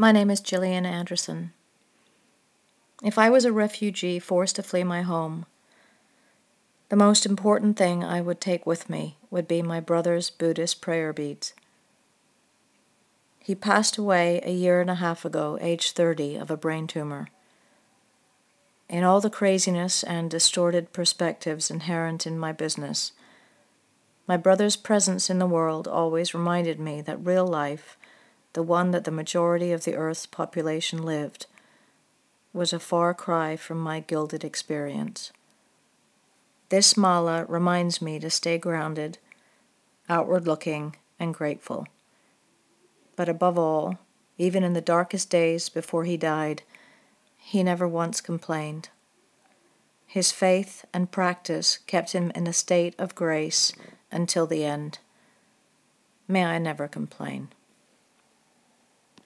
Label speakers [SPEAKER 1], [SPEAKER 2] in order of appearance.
[SPEAKER 1] My name is Gillian Anderson. If I was a refugee forced to flee my home, the most important thing I would take with me would be my brother's Buddhist prayer beads. He passed away a year and a half ago, age 30, of a brain tumor. In all the craziness and distorted perspectives inherent in my business, my brother's presence in the world always reminded me that real life, the one that the majority of the earth's population lived, was a far cry from my gilded experience. This mala reminds me to stay grounded, outward looking, and grateful. But above all, even in the darkest days before he died, he never once complained. His faith and practice kept him in a state of grace until the end. May I never complain.